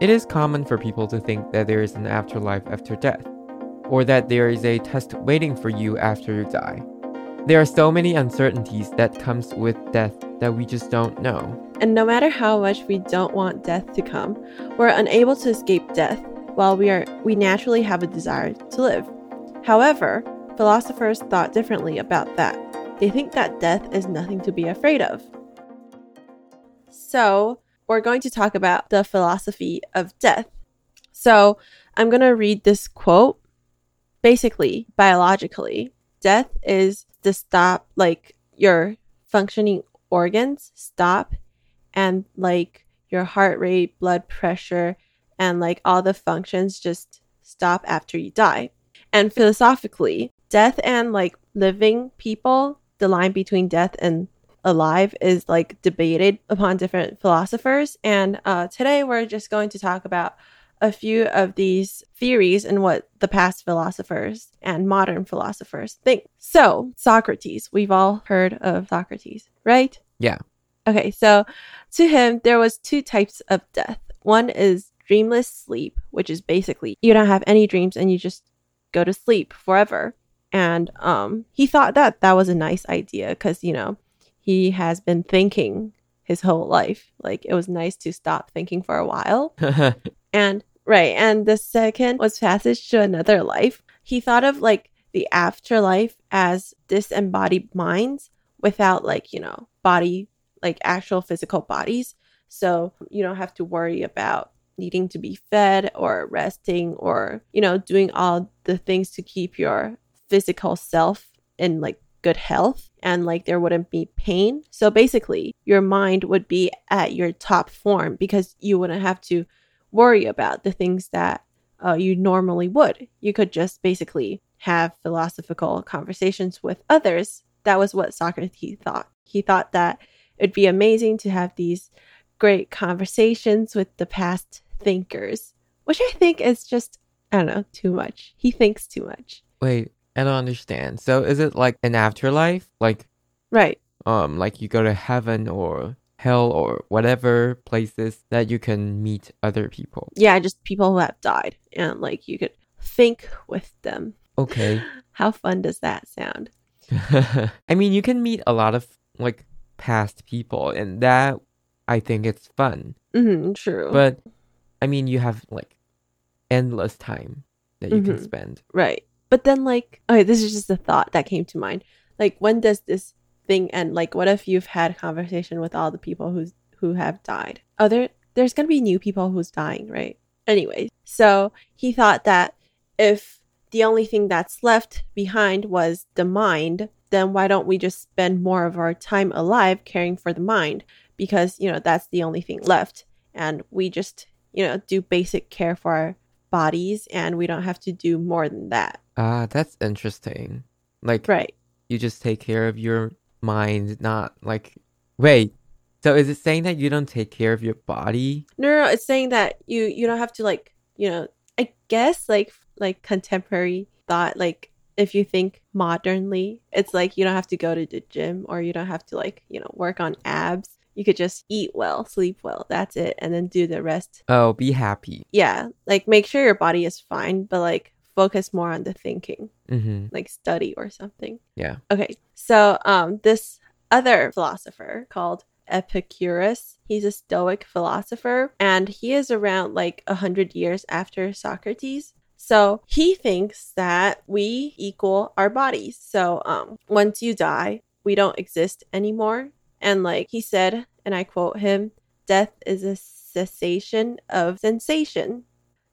It is common for people to think that there is an afterlife after death, or that there is a test waiting for you after you die. There are so many uncertainties that comes with death that we just don't know. And no matter how much we don't want death to come, we're unable to escape death while we are we naturally have a desire to live. However, philosophers thought differently about that. They think that death is nothing to be afraid of. So, we're going to talk about the philosophy of death. So, I'm going to read this quote. Basically, biologically, death is the stop, like your functioning organs stop, and like your heart rate, blood pressure, and like all the functions just stop after you die. And philosophically, death and like living people, the line between death and alive is like debated upon different philosophers. And uh, today we're just going to talk about a few of these theories and what the past philosophers and modern philosophers think. So, Socrates, we've all heard of Socrates, right? Yeah. Okay, so to him, there was two types of death. One is dreamless sleep, which is basically you don't have any dreams and you just go to sleep forever. And um, he thought that that was a nice idea because you know he has been thinking his whole life. Like it was nice to stop thinking for a while. and right, and the second was passage to another life. He thought of like the afterlife as disembodied minds without like, you know, body like actual physical bodies. So you don't have to worry about needing to be fed or resting or, you know, doing all the things to keep your physical self in like good health and like there wouldn't be pain. So basically, your mind would be at your top form because you wouldn't have to worry about the things that uh, you normally would. You could just basically have philosophical conversations with others. That was what Socrates thought. He thought that it'd be amazing to have these great conversations with the past thinkers, which I think is just, I don't know, too much. He thinks too much. Wait, I don't understand. So is it like an afterlife? Like Right. um like you go to heaven or hell or whatever places that you can meet other people. Yeah, just people who have died and like you could think with them. Okay. How fun does that sound? I mean, you can meet a lot of like past people and that I think it's fun. Mm-hmm, true. But I mean, you have like endless time that you can Mhm. spend. right. But then like okay, this is just a thought that came to mind. Like when does this thing end? Like what if you've had conversation with all the people who's who have died? Oh there there's gonna be new people who's dying, right? Anyway, so he thought that if the only thing that's left behind was the mind, then why don't we just spend more of our time alive caring for the mind? Because, you know, that's the only thing left. And we just, you know, do basic care for our bodies and we don't have to do more than that. Ah, that's interesting. Like Right. you just take care of your mind, not like wait. So is it saying that you don't take care of your body? No, no, no, it's saying that you you don't have to like, you know, I guess like like contemporary thought like if you think modernly, it's like you don't have to go to the gym or you don't have to like, you know, work on abs. You could just eat well, sleep well. That's it and then do the rest. Oh, be happy. Yeah, like make sure your body is fine, but like focus more on the thinking, Mm-hmm. like study or something. Yeah. Okay, so um, this other philosopher called Epicurus, he's a Stoic philosopher, and he is around like a hundred years after Socrates. So he thinks that we equal our bodies. So um, once you die, we don't exist anymore. And like he said, and I quote him, death is a cessation of sensation.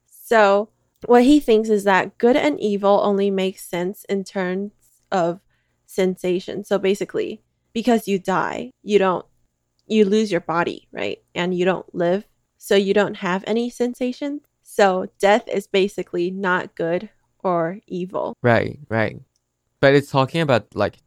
So what he thinks is that good and evil only makes sense in terms of sensation. So basically, because you die, you don't you lose your body, right? And you don't live, so you don't have any sensations. So death is basically not good or evil. Right, right. But it's talking about like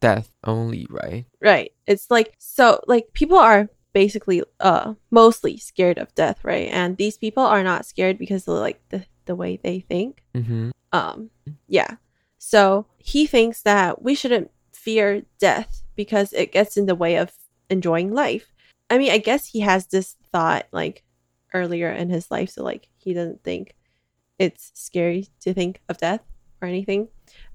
death only, right? Right. It's like so like people are basically uh mostly scared of death, right? And these people are not scared because of like the the way they think. Mm-hmm. Um yeah. So he thinks that we shouldn't fear death because it gets in the way of enjoying life. I mean, I guess he has this thought like earlier in his life so like he doesn't think it's scary to think of death or anything.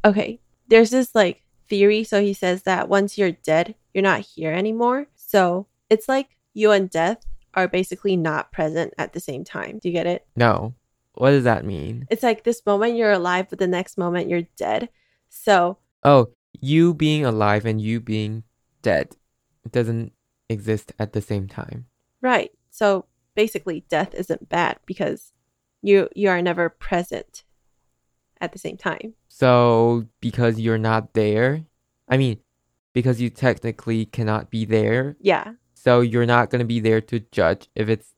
Okay. There's this like theory so he says that once you're dead, you're not here anymore. So it's like you and death are basically not present at the same time. Do you get it? No. What does that mean? It's like this moment you're alive, but the next moment you're dead. So, Oh, you being alive and you being dead doesn't exist at the same time. right. So basically death isn't bad because you you are never present at the same time. So, because you're not there, I mean, because you technically cannot be there, Yeah. so you're not going to be there to judge if it's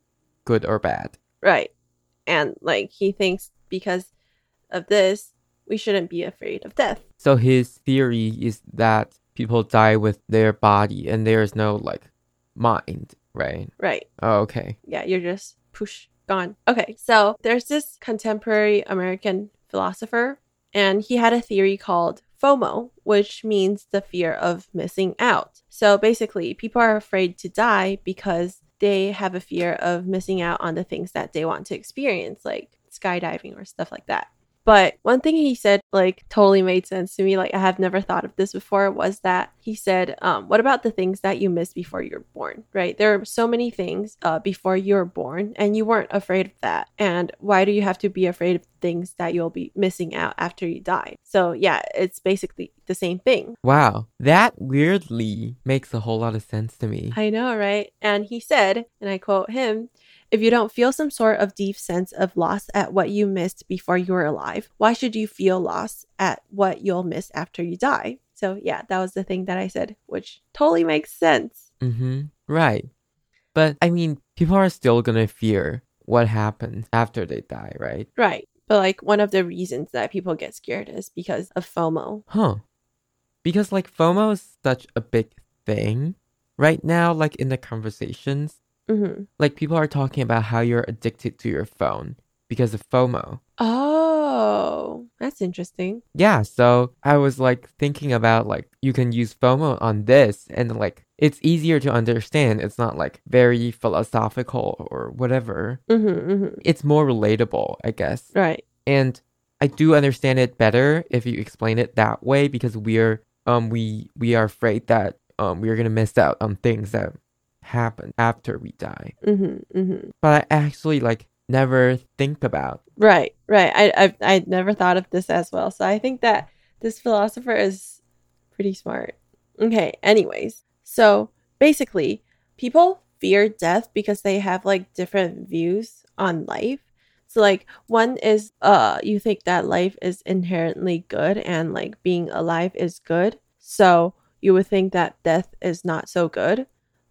good or bad. Right. And like he thinks because of this, we shouldn't be afraid of death. So, his theory is that people die with their body and there's no like mind, right? Right. Oh, okay. yeah, you're just push gone. Okay, so there's this contemporary American philosopher, and he had a theory called FOMO, which means the fear of missing out. So basically, people are afraid to die because they have a fear of missing out on the things that they want to experience, like skydiving or stuff like that. But one thing he said, like, totally made sense to me. Like, I have never thought of this before. Was that he said, um, "What about the things that you missed before you were born? Right? There are so many things uh, before you were born, and you weren't afraid of that. And why do you have to be afraid of things that you'll be missing out after you die? So yeah, it's basically the same thing. Wow. That weirdly makes a whole lot of sense to me. I know, right? And he said, and I quote him, if you don't feel some sort of deep sense of loss at what you missed before you were alive, why should you feel loss at what you'll miss after you die? So, yeah, that was the thing that I said, which totally makes sense. Mm-hmm. Right. But I mean, people are still gonna fear what happens after they die, right? Right. But, like, one of the reasons that people get scared is because of FOMO. Huh. Because like FOMO is such a big thing right now, like in the conversations. Hmm Like people are talking about how you're addicted to your phone because of FOMO. Oh, that's interesting. Yeah, so I was like thinking about like you can use FOMO on this and like it's easier to understand. It's not like very philosophical or whatever. hmm hmm It's more relatable, I guess. Right. And I do understand it better if you explain it that way because we're um we we are afraid that um we're gonna miss out on things that happen after we die. hmm hmm But I actually like never think about Right, right. I I I'd never thought of this as well. So I think that this philosopher is pretty smart. Okay, anyways. So basically, people fear death because they have like different views on life. So like one is uh you think that life is inherently good and like being alive is good. So you would think that death is not so good.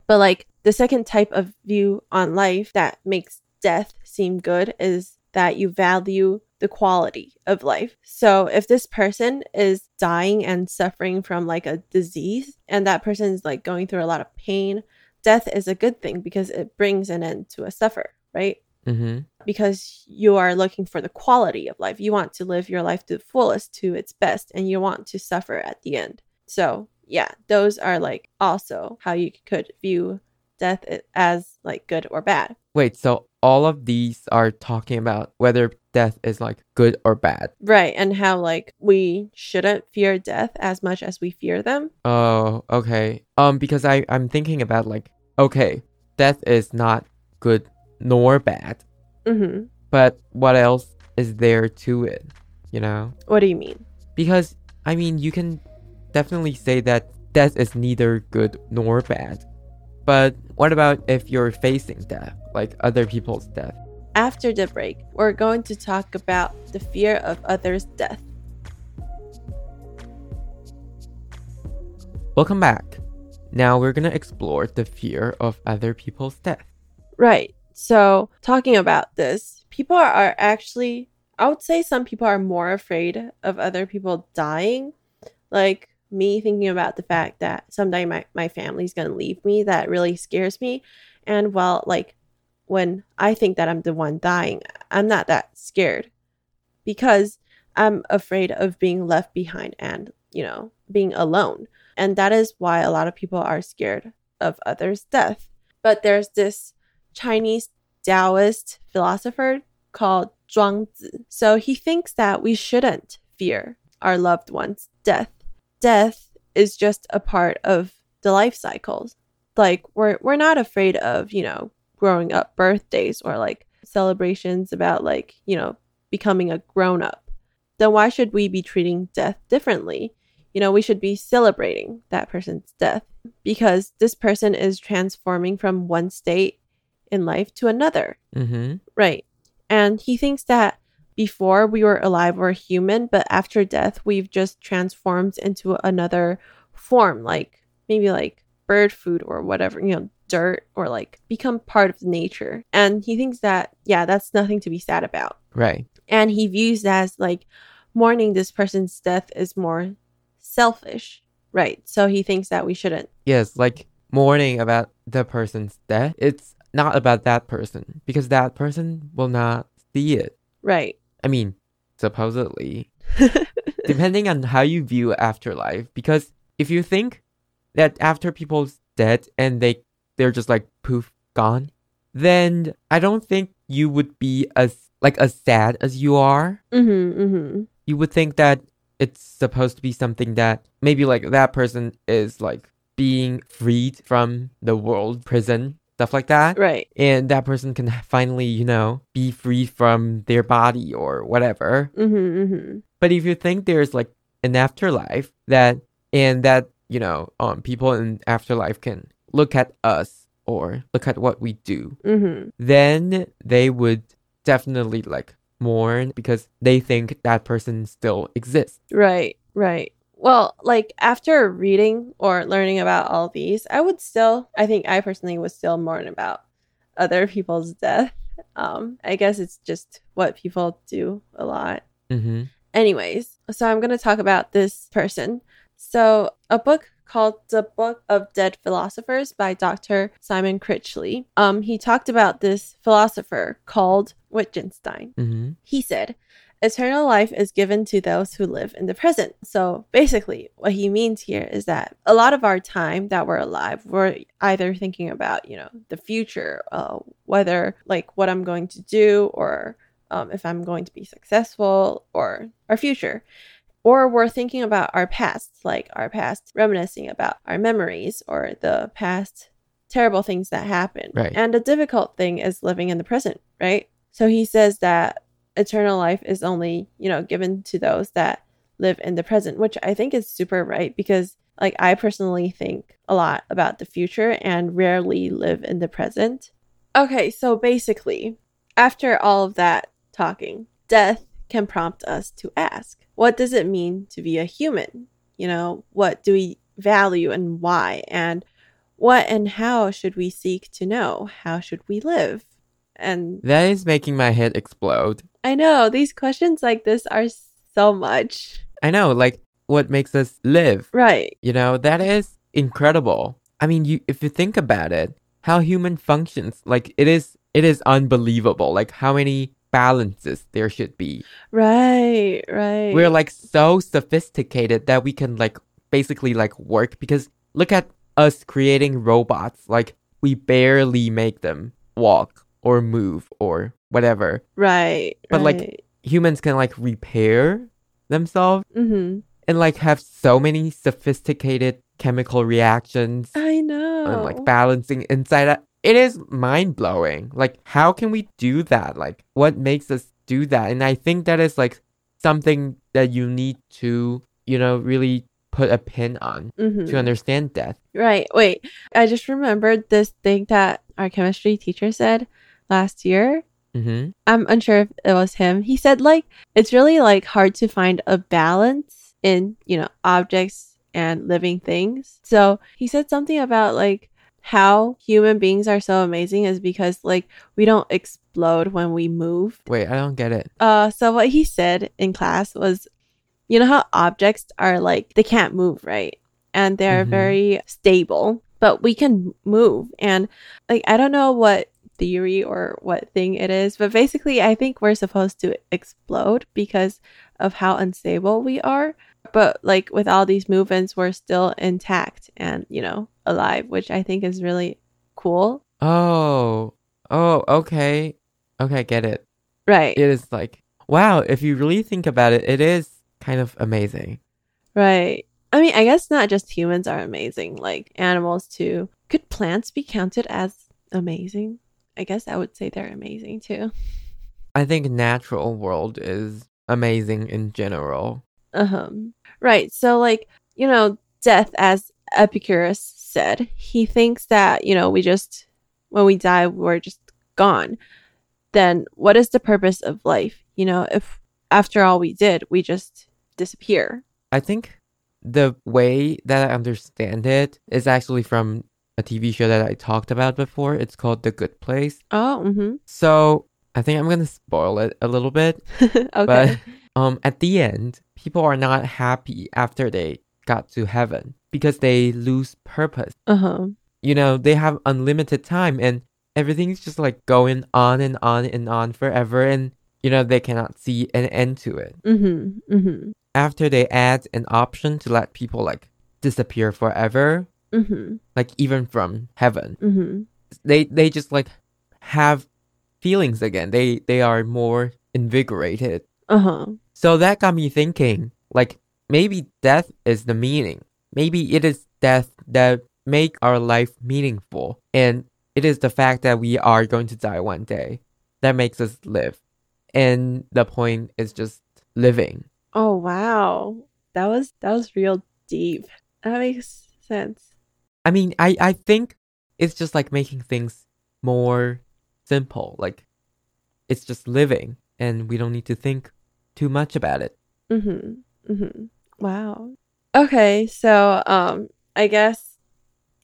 But like the second type of view on life that makes death seem good is that you value the quality of life. So if this person is dying and suffering from like a disease and that person is like going through a lot of pain, death is a good thing because it brings an end to a suffer, right? mm-hmm. Because you are looking for the quality of life. You want to live your life to the fullest, to its best, and you want to suffer at the end. So, yeah, those are like also how you could view death as like good or bad. Wait, so all of these are talking about whether death is like good or bad. Right, and how like we shouldn't fear death as much as we fear them. Oh, okay. Um, because I I'm thinking about like okay, death is not good nor bad, hmm but what else is there to it? You know? What do you mean? Because I mean, you can definitely say that death is neither good nor bad. But what about if you're facing death, like other people's death? After the break, we're going to talk about the fear of others' death. Welcome back. Now we're gonna explore the fear of other people's death. Right. So, talking about this, people are, are actually, I would say some people are more afraid of other people dying. Like me thinking about the fact that someday my, my family's going to leave me, that really scares me. And well, like when I think that I'm the one dying, I'm not that scared because I'm afraid of being left behind and, you know, being alone. And that is why a lot of people are scared of others' death. But there's this Chinese Taoist philosopher called Zhuangzi. So he thinks that we shouldn't fear our loved ones' death. Death is just a part of the life cycles. Like we're we're not afraid of, you know, growing up birthdays or like celebrations about like, you know, becoming a grown up. Then why should we be treating death differently? You know, we should be celebrating that person's death because this person is transforming from one state in life to another. Mm-hmm. Right. And he thinks that before we were alive, we're human, but after death, we've just transformed into another form, like maybe like bird food or whatever, you know, dirt or like become part of nature. And he thinks that, yeah, that's nothing to be sad about. Right. And he views as like mourning this person's death is more selfish. Right. So he thinks that we shouldn't. Yes, like mourning about the person's death. It's not about that person because that person will not see it. Right. I mean, supposedly. Depending on how you view afterlife. Because if you think that after people's dead and they they're just like poof gone, then I don't think you would be as like as sad as you are. Mm-hmm. Mm-hmm. You would think that it's supposed to be something that maybe like that person is like being freed from the world prison stuff like that Right. and that person can finally you know be free from their body or whatever Mm-hmm. Mm-hmm. but if you think there's like an afterlife that and that you know um people in afterlife can look at us or look at what we do Mm-hmm. then they would definitely like mourn because they think that person still exists Right, right. Well, like after reading or learning about all these, I would still, I think I personally would still mourn about other people's death. Um, I guess it's just what people do a lot. mm-hmm. Anyways, so I'm going to talk about this person. So, a book called The Book of Dead Philosophers by Dr. Simon Critchley. Um, he talked about this philosopher called Wittgenstein Mm-hmm. he said, Eternal life is given to those who live in the present. So basically, what he means here is that a lot of our time that we're alive, we're either thinking about, you know, the future, uh, whether like what I'm going to do or um, if I'm going to be successful or our future. Or we're thinking about our past, like our past, reminiscing about our memories or the past terrible things that happened. Right. And the difficult thing is living in the present, right? So he says that eternal life is only, you know, given to those that live in the present, which I think is super right because like I personally think a lot about the future and rarely live in the present. Okay, so basically, after all of that talking, death can prompt us to ask, what does it mean to be a human? You know, what do we value and why? And what and how should we seek to know? How should we live? And that is making my head explode I know these questions like this are so much. i know like what makes us live Right. You know, that is incredible. I mean, you if you think about it, how human functions, like it is it is unbelievable like how many balances there should be. Right. Right. We're like so sophisticated that we can like basically like work because look at us creating robots. Like we barely make them walk or move or whatever. right. But, like, Humans can like repair themselves mm-hmm. and like have so many sophisticated chemical reactions. I know. and like balancing inside out. It is mind blowing. Like, how can we do that? Like, what makes us do that? And I think that is like something that you need to, you know, really put a pin on Mhm. to understand death. Right. Wait. I just remembered this thing that our chemistry teacher said last year. Mm-hmm. I'm unsure if it was him. He said like it's really like hard to find a balance in, you know, objects and living things. So he said something about like how human beings are so amazing is because like we don't explode when we move. Wait, I don't get it. Uh so what he said in class was you know how objects are like they can't move, right? And they're Mhm. very stable, but we can move and like I don't know what theory or what thing it is, but basically I think we're supposed to explode because of how unstable we are. But like with all these movements, we're still intact and, you know, alive, which I think is really cool. Oh, oh, okay. Okay, get it. Right. It is like, wow, if you really think about it, it is kind of amazing. Right. I mean, I guess not just humans are amazing, like animals too. Could plants be counted as amazing? I guess I would say they're amazing too. I think natural world is amazing in general. Um, right. So, like, you know, death, as Epicurus said, he thinks that, you know, we just, when we die, we're just gone. Then what is the purpose of life? You know, if after all we did, we just disappear. I think the way that I understand it is actually from a TV show that I talked about before. It's called The Good Place. Oh, mm-hmm. So I think I'm gonna spoil it a little bit. okay. But um, at the end, people are not happy after they got to heaven because they lose purpose. uh huh. You know, they have unlimited time and everything's just like going on and on and on forever, and you know they cannot see an end to it. Mm-hmm. Mm-hmm. After they add an option to let people like disappear forever, Mm-hmm. like even from heaven, Mm-hmm. they they just like have feelings again. They they are more invigorated. Uh-huh. So that got me thinking, like maybe death is the meaning. Maybe it is death that make our life meaningful. And it is the fact that we are going to die one day that makes us live. And the point is just living. Oh wow. That was that was real deep. That makes sense. I mean, I, I think it's just like making things more simple. Like it's just living and we don't need to think too much about it. Mm-hmm. Mm-hmm. Wow. Okay, so um I guess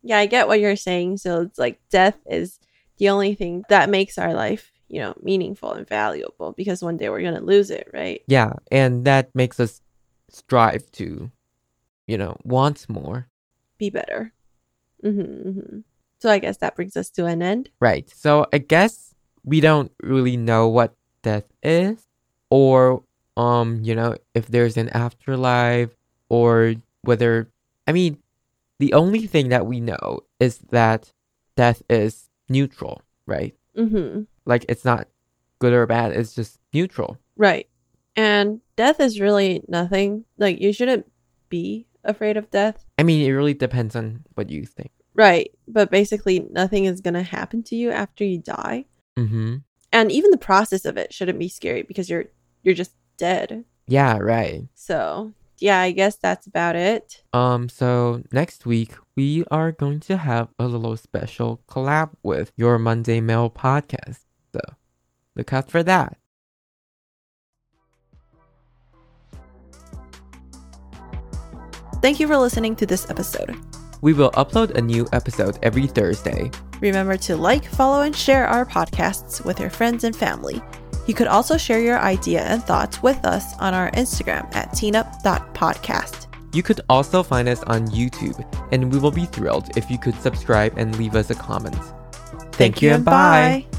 yeah, I get what you're saying. So it's like death is the only thing that makes our life, you know, meaningful and valuable because one day we're gonna lose it, right? Yeah, and that makes us strive to, you know, want more. Be better. Mm-hmm, mm-hmm. So I guess that brings us to an end. Right. So I guess we don't really know what death is or um, you know, if there's an afterlife or whether I mean, the only thing that we know is that death is neutral, right? Mm-hmm. Like it's not good or bad, it's just neutral. Right. And death is really nothing. Like you shouldn't be afraid of death. I mean, it really depends on what you think. Right. But basically nothing is going to happen to you after you die. Mhm. And even the process of it shouldn't be scary because you're you're just dead. Yeah, right. So, yeah, I guess that's about it. Um, so next week we are going to have a little special collab with your Monday Mail podcast. So look out for that. Thank you for listening to this episode. We will upload a new episode every Thursday. Remember to like, follow, and share our podcasts with your friends and family. You could also share your idea and thoughts with us on our Instagram at teenup.podcast. You could also find us on YouTube, and we will be thrilled if you could subscribe and leave us a comment. Thank, you and bye. bye.